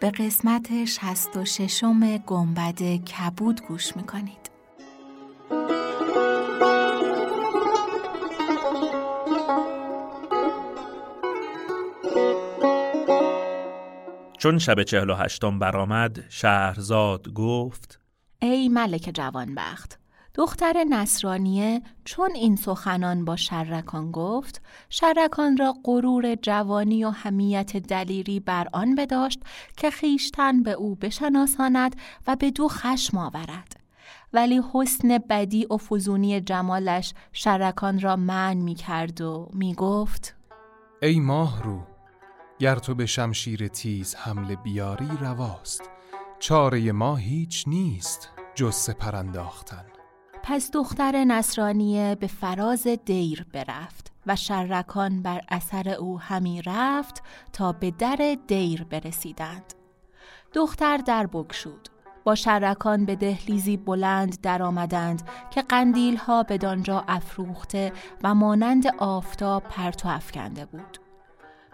به قسمت 66 گنبد کبود گوش می‌کنید. چون شب چهل و هشتم برآمد شهرزاد گفت ای ملک جوانبخت دختر نصرانیه چون این سخنان با شرکان گفت شرکان را غرور جوانی و همیت دلیری بر آن بداشت که خیشتن به او بشناساند و به دو خشم آورد. ولی حسن بدی و فزونی جمالش شرکان را من می کرد و می گفت ای ماه رو گر تو به شمشیر تیز حمله بیاری رواست. چاره ما هیچ نیست جز سپر انداختن. پس دختر نصرانیه به فراز دیر برفت و شرکان بر اثر او همی رفت تا به در دیر برسیدند. دختر در بگشود. با شرکان به دهلیزی بلند در آمدند که قندیل ها به دانجا افروخته و مانند آفتاب پرتو افکنده بود.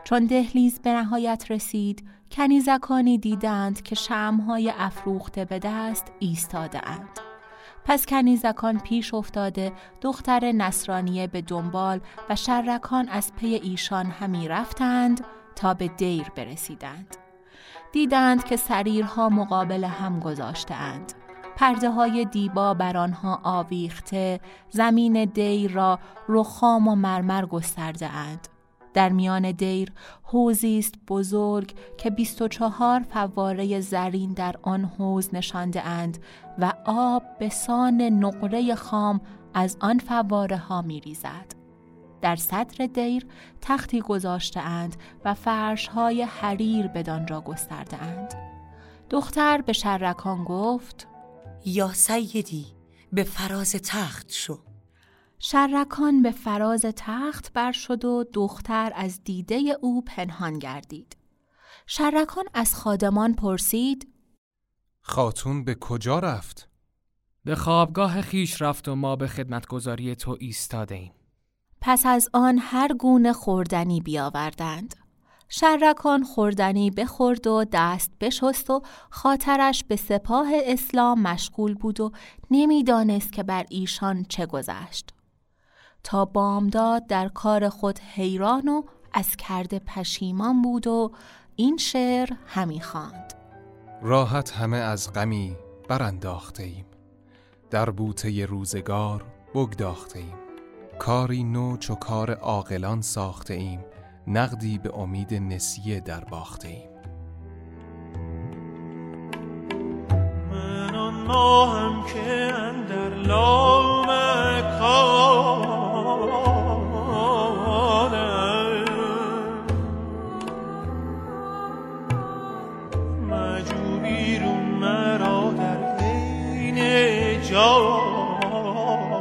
چون دهلیز به نهایت رسید کنیزکانی دیدند که شمهای افروخته به دست ایستاده اند. پس کنیزکان پیش افتاده دختر نصرانیه به دنبال و شرکان از پی ایشان همی رفتند تا به دیر برسیدند. دیدند که سریرها مقابل هم گذاشتهاند. پرده های دیبا بر آنها آویخته زمین دیر را رخام و مرمر گسترده اند. در میان دیر حوزی است بزرگ که 24 فواره زرین در آن حوز نشانده اند و آب به سان نقره خام از آن فواره ها می ریزد. در صدر دیر تختی گذاشته اند و فرش های حریر بدان گسترده اند. دختر به شرکان گفت یا سیدی به فراز تخت شو شرکان به فراز تخت بر شد و دختر از دیده او پنهان گردید. شرکان از خادمان پرسید خاتون به کجا رفت؟ به خوابگاه خیش رفت و ما به خدمتگذاری تو ایستاده ایم. پس از آن هر گونه خوردنی بیاوردند. شرکان خوردنی بخورد و دست بشست و خاطرش به سپاه اسلام مشغول بود و نمی‌دانست که بر ایشان چه گذشت. تا بامداد در کار خود حیران و از کرده پشیمان بود و این شعر همی خواند. راحت همه از غمی برانداخته ایم در بوته روزگار بگداخته ایم کاری نو چو کار عاقلان ساخته ایم نقدی به امید نسیه در باخته ایم من آن که اندر لام oh.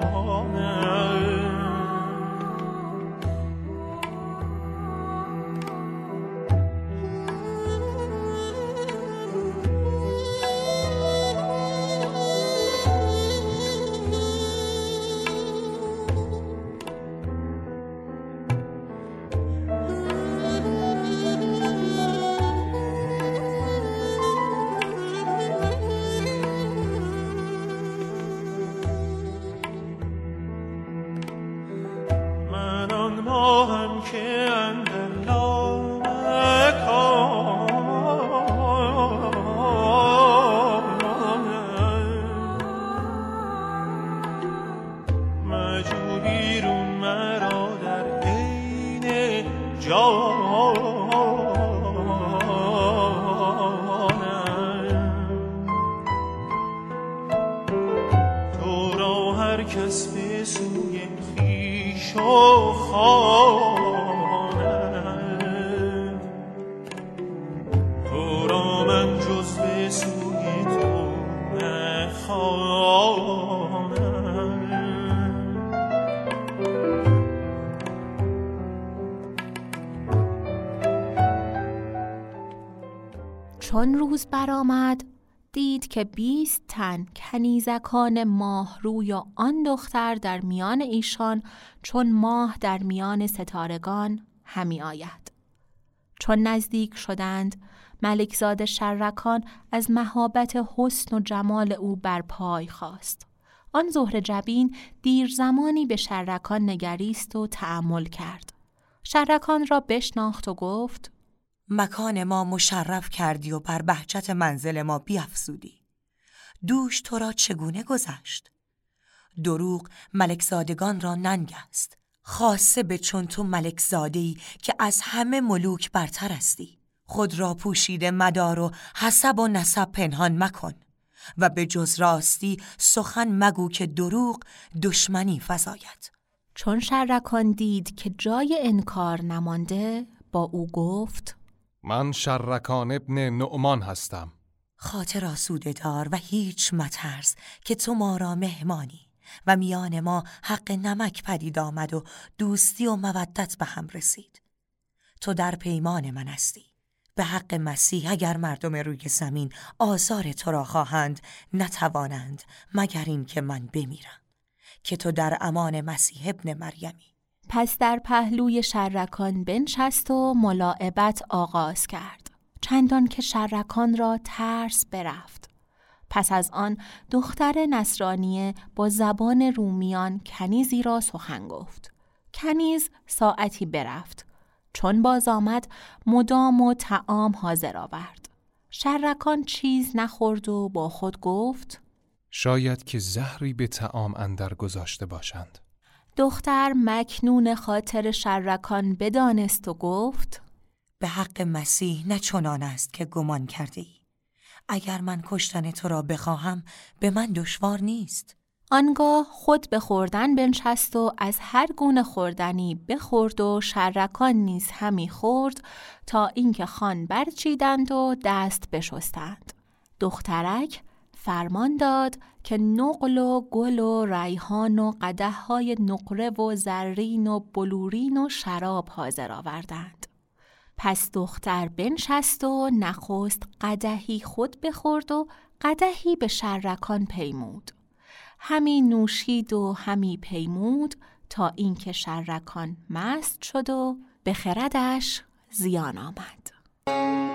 ما هم که اندر من، مجبوری رو مرا در عین جان خواند تو را من جز به سوی تو نخواند چون روز برآمد دید که بیست تن کنیزکان ماه روی آن دختر در میان ایشان چون ماه در میان ستارگان همی آید. چون نزدیک شدند ملکزاد شرکان از مهابت حسن و جمال او بر پای خواست آن زهر جبین دیر زمانی به شرکان نگریست و تعمل کرد. شرکان را بشناخت و گفت مکان ما مشرف کردی و بر بهجت منزل ما بیافزودی دوش تو را چگونه گذشت؟ دروغ ملکزادگان را ننگ است. خاصه به چون تو ملکزادهی که از همه ملوک برتر استی. خود را پوشیده مدار و حسب و نسب پنهان مکن و به جز راستی سخن مگو که دروغ دشمنی فزاید. چون شرکان دید که جای انکار نمانده با او گفت من شرکان ابن نعمان هستم. خاطر آسوده دار و هیچ مترس که تو ما را مهمانی و میان ما حق نمک پدید آمد و دوستی و مودت به هم رسید. تو در پیمان من هستی. به حق مسیح اگر مردم روی زمین آزار تو را خواهند نتوانند مگر این که من بمیرم. که تو در امان مسیح ابن مریمی پس در پهلوی شرکان بنشست و ملاعبت آغاز کرد. چندان که شرکان را ترس برفت. پس از آن دختر نصرانیه با زبان رومیان کنیزی را سخن گفت. کنیز ساعتی برفت. چون باز آمد مدام و تعام حاضر آورد. شرکان چیز نخورد و با خود گفت شاید که زهری به تعام اندر گذاشته باشند. دختر مکنون خاطر شرکان بدانست و گفت به حق مسیح نه چنان است که گمان کرده ای. اگر من کشتن تو را بخواهم به من دشوار نیست آنگاه خود به خوردن بنشست و از هر گونه خوردنی بخورد و شرکان نیز همی خورد تا اینکه خان برچیدند و دست بشستند دخترک فرمان داد که نقل و گل و ریحان و قده های نقره و زرین و بلورین و شراب حاضر آوردند. پس دختر بنشست و نخست قدهی خود بخورد و قدهی به شرکان پیمود. همی نوشید و همی پیمود تا اینکه شرکان مست شد و به خردش زیان آمد.